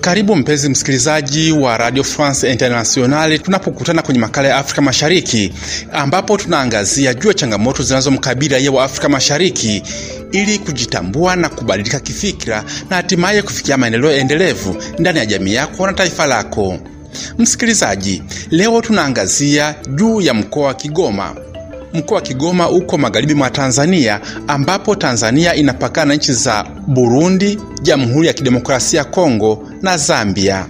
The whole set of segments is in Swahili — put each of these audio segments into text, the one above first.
Karibu mpenzi msikilizaji wa Radio France Internationale tunapokutana kwenye makala ya Afrika Mashariki ambapo tunaangazia juu ya changamoto zinazomkabili raia wa Afrika Mashariki ili kujitambua na kubadilika kifikira na hatimaye kufikia maendeleo endelevu ndani ya jamii yako na taifa lako. Msikilizaji, leo tunaangazia juu ya mkoa wa Kigoma. Mkoa wa Kigoma uko magharibi mwa Tanzania ambapo Tanzania inapakana na nchi za Burundi, Jamhuri ya Kidemokrasia ya Kongo na Zambia.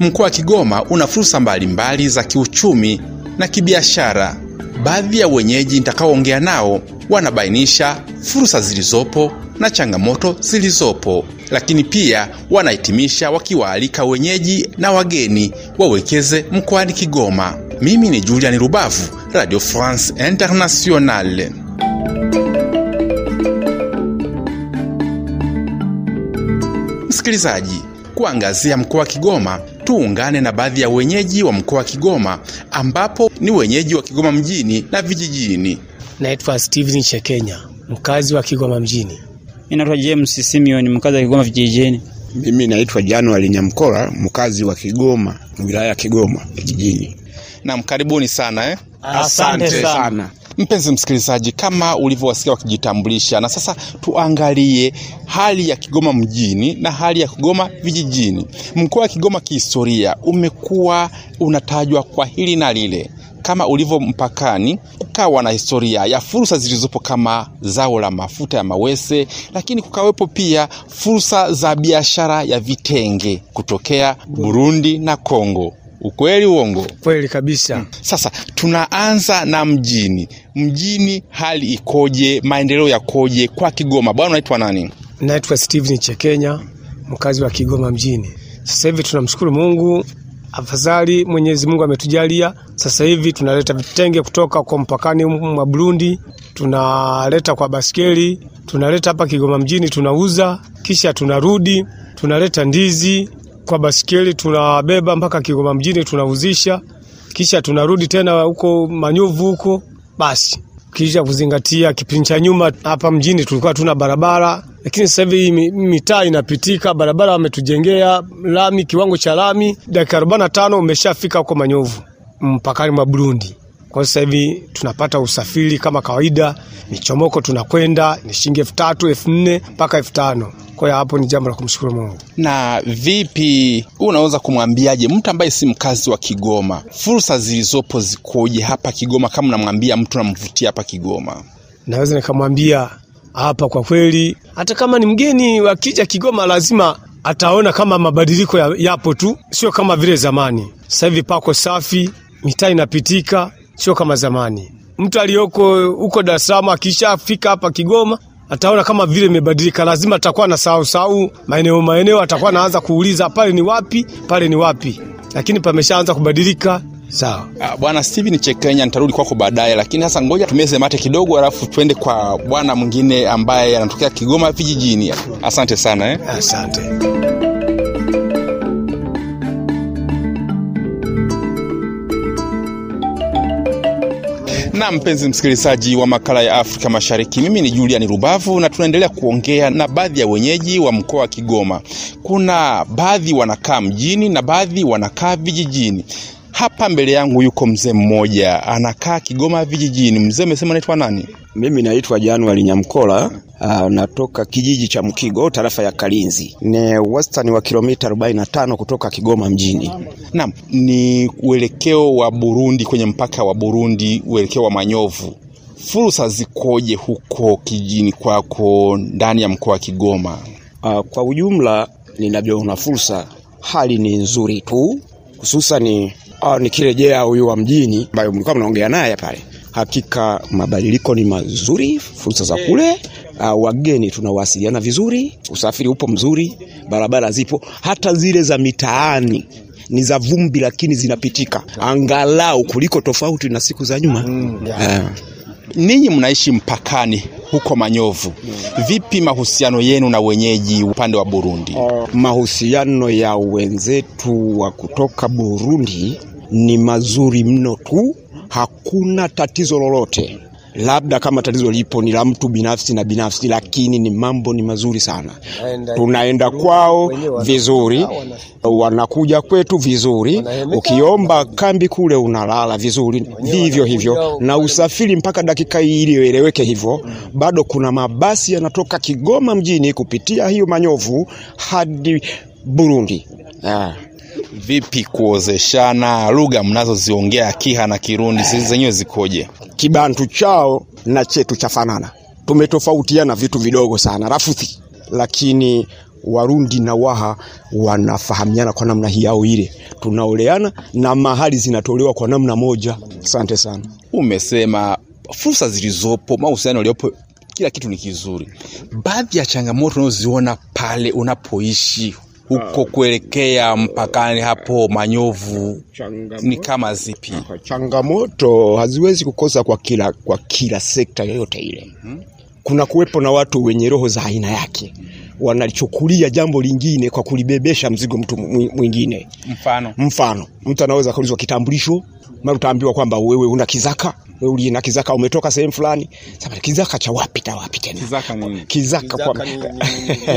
Mkoa wa Kigoma una fursa mbalimbali za kiuchumi na kibiashara. Baadhi ya wenyeji nitakaoongea nao wanabainisha fursa zilizopo na changamoto zilizopo, lakini pia wanahitimisha wakiwaalika wenyeji na wageni wawekeze mkoani Kigoma. Mimi ni Julian Rubavu, Radio France Internationale. Msikilizaji, kuangazia mkoa wa Kigoma, tuungane na baadhi ya wenyeji wa mkoa wa Kigoma ambapo ni wenyeji wa Kigoma mjini na vijijini. Naitwa Steven Chekenya, mkazi wa Kigoma mjini. Mimi naitwa James Simeon, mkazi wa Kigoma vijijini. Mimi naitwa Januari Nyamkola, mkazi wa Kigoma, wilaya ya Kigoma vijijini. Naam, karibuni sana eh? Asante sana. Mpenzi msikilizaji, kama ulivyowasikia wakijitambulisha, na sasa tuangalie hali ya Kigoma mjini na hali ya Kigoma vijijini. Mkoa wa Kigoma kihistoria umekuwa unatajwa kwa hili na lile kama ulivyo mpakani, kukawa na historia ya fursa zilizopo kama zao la mafuta ya mawese, lakini kukawepo pia fursa za biashara ya vitenge kutokea Burundi na Kongo. Ukweli uongo? Kweli kabisa. Sasa tunaanza na mjini. Mjini hali ikoje? Maendeleo yakoje kwa Kigoma? Bwana, unaitwa nani? Naitwa Steven Chekenya, mkazi wa Kigoma mjini. Sasa hivi tunamshukuru Mungu, afadhali Mwenyezi Mungu ametujalia. Sasa hivi tunaleta vitenge kutoka kwa mpakani mwa Burundi, tunaleta kwa baskeli, tunaleta hapa Kigoma mjini, tunauza, kisha tunarudi, tunaleta ndizi kwa baskeli, tunabeba mpaka Kigoma mjini, tunauzisha, kisha tunarudi tena huko Manyuvu huko. Basi kisha kuzingatia kipindi cha nyuma hapa mjini tulikuwa tuna barabara, lakini sasa hivi mitaa inapitika, barabara wametujengea lami, kiwango cha lami, dakika 45 umeshafika huko Manyovu mpakani mwa Burundi. Kwa sasa hivi tunapata usafiri kama kawaida, michomoko tunakwenda ni shilingi elfu tatu elfu nne mpaka elfu tano Kwa hiyo hapo ni jambo la kumshukuru Mungu. Na vipi, unaweza kumwambiaje mtu ambaye si mkazi wa Kigoma, fursa zilizopo zikoje hapa Kigoma? Kama unamwambia mtu namvutia hapa Kigoma, naweza nikamwambia hapa kwa kweli, hata kama ni mgeni wakija Kigoma lazima ataona kama mabadiliko ya- yapo tu, sio kama vile zamani. Sasa hivi pako safi, mitaa inapitika, sio kama zamani. Mtu aliyoko huko Dar es Salaam akishafika hapa Kigoma ataona kama vile imebadilika, lazima atakuwa na sahau sahau maeneo maeneo, atakuwa anaanza kuuliza pale ni wapi, pale ni wapi, lakini pameshaanza kubadilika. Sawa. Ah, bwana Steven Chekenya, nitarudi kwako baadaye, lakini sasa ngoja tumeze mate kidogo, alafu twende kwa bwana mwingine ambaye anatokea Kigoma vijijini. Asante sana eh? Asante. Na mpenzi msikilizaji wa makala ya Afrika Mashariki, mimi ni Julian Rubavu na tunaendelea kuongea na baadhi ya wenyeji wa mkoa wa Kigoma. Kuna baadhi wanakaa mjini na baadhi wanakaa vijijini. Hapa mbele yangu yuko mzee mmoja anakaa Kigoma vijijini. Mzee umesema anaitwa nani? Mimi naitwa Januari Nyamkola, uh, natoka kijiji cha Mkigo, tarafa ya Kalinzi. Ni wastani wa kilomita 45 kutoka Kigoma mjini. Naam, ni uelekeo wa Burundi, kwenye mpaka wa Burundi, uelekeo wa Manyovu. Fursa zikoje huko kijijini kwako ndani ya mkoa wa Kigoma? Uh, kwa ujumla ninavyoona fursa, hali ni nzuri tu, hususani nikirejea huyu wa mjini ambayo mlikuwa mnaongea naye pale, hakika mabadiliko ni mazuri, fursa za kule. Uh, wageni tunawasiliana vizuri, usafiri upo mzuri, barabara zipo, hata zile za mitaani ni za vumbi lakini zinapitika angalau kuliko tofauti na siku za nyuma. Mm, yeah. Ninyi mnaishi mpakani huko Manyovu, vipi mahusiano yenu na wenyeji upande wa Burundi? mahusiano ya wenzetu wa kutoka Burundi ni mazuri mno tu, hakuna tatizo lolote. labda kama tatizo lipo ni la mtu binafsi na binafsi, lakini ni mambo ni mazuri sana. Tunaenda kwao vizuri, wanakuja kwetu vizuri. Ukiomba kambi kule unalala vizuri, vivyo hivyo na usafiri mpaka dakika hii iliyoeleweke hivyo, bado kuna mabasi yanatoka Kigoma mjini kupitia hiyo Manyovu hadi Burundi. Ah. Vipi kuozeshana, lugha mnazoziongea Kiha na Kirundi sisi zenyewe zikoje? Kibantu chao na chetu chafanana, tumetofautiana vitu vidogo sana rafuthi, lakini Warundi na Waha wanafahamiana kwa namna hii au ile, tunaoleana na mahali zinatolewa kwa namna moja. Asante sana. Umesema fursa zilizopo, mahusiano yaliyopo, kila kitu ni kizuri. Baadhi ya changamoto unazoziona pale unapoishi huko kuelekea mpakani hapo Manyovu ni kama zipi? Changamoto haziwezi kukosa kwa kila, kwa kila sekta yoyote ile. Kuna kuwepo na watu wenye roho za aina yake, wanalichukulia jambo lingine kwa kulibebesha mzigo mtu mwingine. Mfano Mfano, mtu anaweza kaulizwa kitambulisho, mara utaambiwa kwamba wewe una kizaka, wewe uliye na kizaka umetoka sehemu fulani. Sasa kizaka cha wapi ta wapi tena? Kizaka nini? Kizaka kwa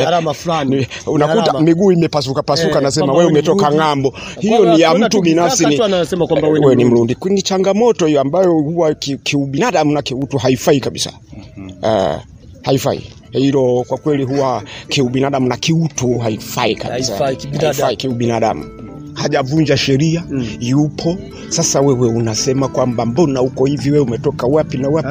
alama fulani. Unakuta miguu imepasuka pasuka, Eh, nasema wewe umetoka ng'ambo. Hiyo ni ya mtu tu binafsi, ni anasema kwamba wewe ni Mrundi. Ni changamoto hiyo ambayo huwa ki- kiubinadamu na kiutu haifai kabisa. Eh, haifai hilo kwa kweli, huwa kiubinadamu na kiutu haifai kabisa, Haifai kibinadamu. Hajavunja sheria yupo. Sasa wewe unasema kwamba mbona uko hivi, wewe umetoka wapi na wapi?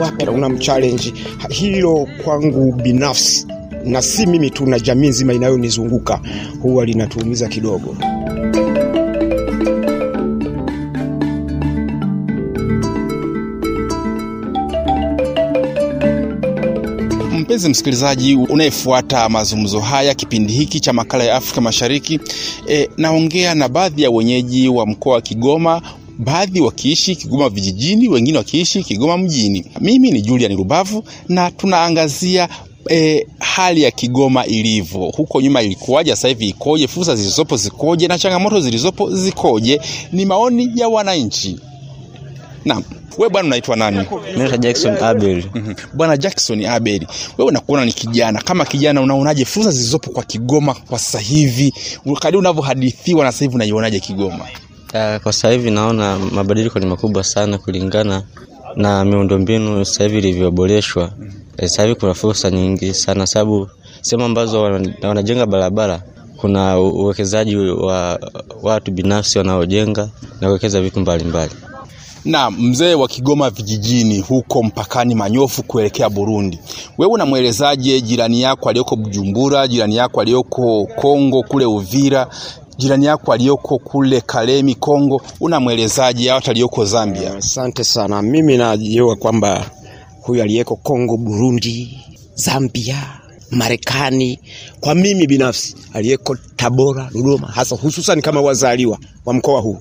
Wapi na unamchallenge. Hilo kwangu binafsi na si mimi tu, na jamii nzima inayonizunguka huwa linatuumiza kidogo. Mpenzi msikilizaji unayefuata mazungumzo haya kipindi hiki cha makala ya Afrika Mashariki, e, naongea na baadhi ya wenyeji wa mkoa wa Kigoma, baadhi wakiishi Kigoma vijijini, wengine wakiishi Kigoma mjini. Mimi ni Julian Rubavu na tunaangazia E, hali ya Kigoma ilivyo huko nyuma ilikuwaje, sasa hivi ikoje, fursa zilizopo zikoje, na changamoto zilizopo zikoje? Ni maoni ya wananchi. Naam, We bwana unaitwa nani? Naitwa Jackson Abel. Mhm. Bwana Jackson Abel, wewe unakuona ni kijana, kama kijana unaonaje fursa zilizopo kwa Kigoma kwa sasa hivi, kadri unavyohadithiwa na sasa hivi unaionaje Kigoma? Uh, Kwa sasa hivi naona mabadiliko ni makubwa sana kulingana na miundombinu sasa hivi ilivyoboreshwa. Eh, Sasa hivi kuna fursa nyingi sana, sababu sehemu ambazo wana- wanajenga barabara kuna uwekezaji wa watu binafsi wanaojenga na kuwekeza vitu mbalimbali. Na mzee wa Kigoma vijijini huko mpakani Manyofu kuelekea Burundi, wewe unamwelezaje jirani yako aliyoko Bujumbura, jirani yako aliyoko Kongo kule Uvira, jirani yako aliyoko kule Kalemi Kongo, unamwelezaje hata aliyoko Zambia? Asante sana. Mimi najua kwamba huyu aliyeko Kongo, Burundi, Zambia, Marekani, kwa mimi binafsi aliyeko Tabora, Dodoma, hasa hususan kama wazaliwa wa mkoa huu,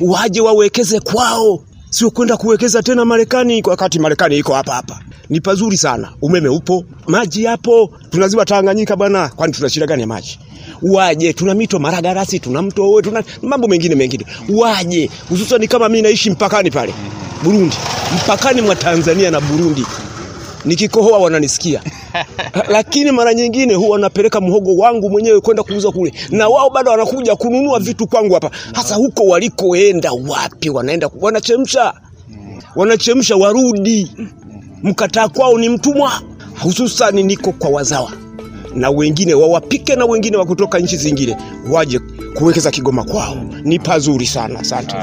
waje wawekeze kwao, sio kwenda kuwekeza tena Marekani, wakati Marekani iko hapa hapa. Ni pazuri sana, umeme upo, maji yapo, tunaziwa Tanganyika bwana, kwani tuna shida gani ya maji? waje tuna mito Maragarasi, tuna mto Owe, tuna mambo mengine mengine, waje hususani kama mimi naishi mpakani pale. Burundi, mpakani mwa Tanzania na Burundi, nikikohoa wananisikia lakini mara nyingine huwa napeleka mhogo wangu mwenyewe kwenda kuuza kule, na wao bado wanakuja kununua vitu kwangu hapa. Hasa huko walikoenda wapi? Wanaenda wanachemsha, wanachemsha, warudi. Mkataa kwao ni mtumwa, hususani niko kwa wazawa na wengine wawapike na wengine wa kutoka nchi zingine waje kuwekeza Kigoma kwao, ni pazuri sana. Asante.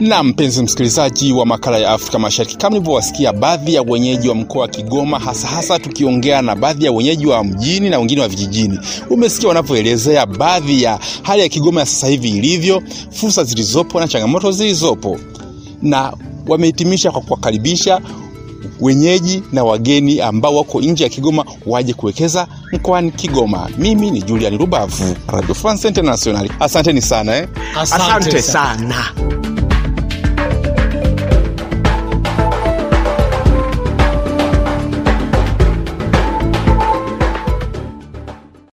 Na mpenzi msikilizaji wa makala ya Afrika Mashariki, kama nilivyowasikia baadhi ya wenyeji wa mkoa wa Kigoma, hasa hasa tukiongea na baadhi ya wenyeji wa mjini na wengine wa vijijini, umesikia wanavyoelezea baadhi ya hali ya Kigoma ya sasa hivi ilivyo, fursa zilizopo na changamoto zilizopo, na wamehitimisha kwa kuwakaribisha wenyeji na wageni ambao wako nje ya Kigoma waje kuwekeza mkoani Kigoma. Mimi ni Julian Rubavu, Radio France International. Asanteni sana eh. Asante sana.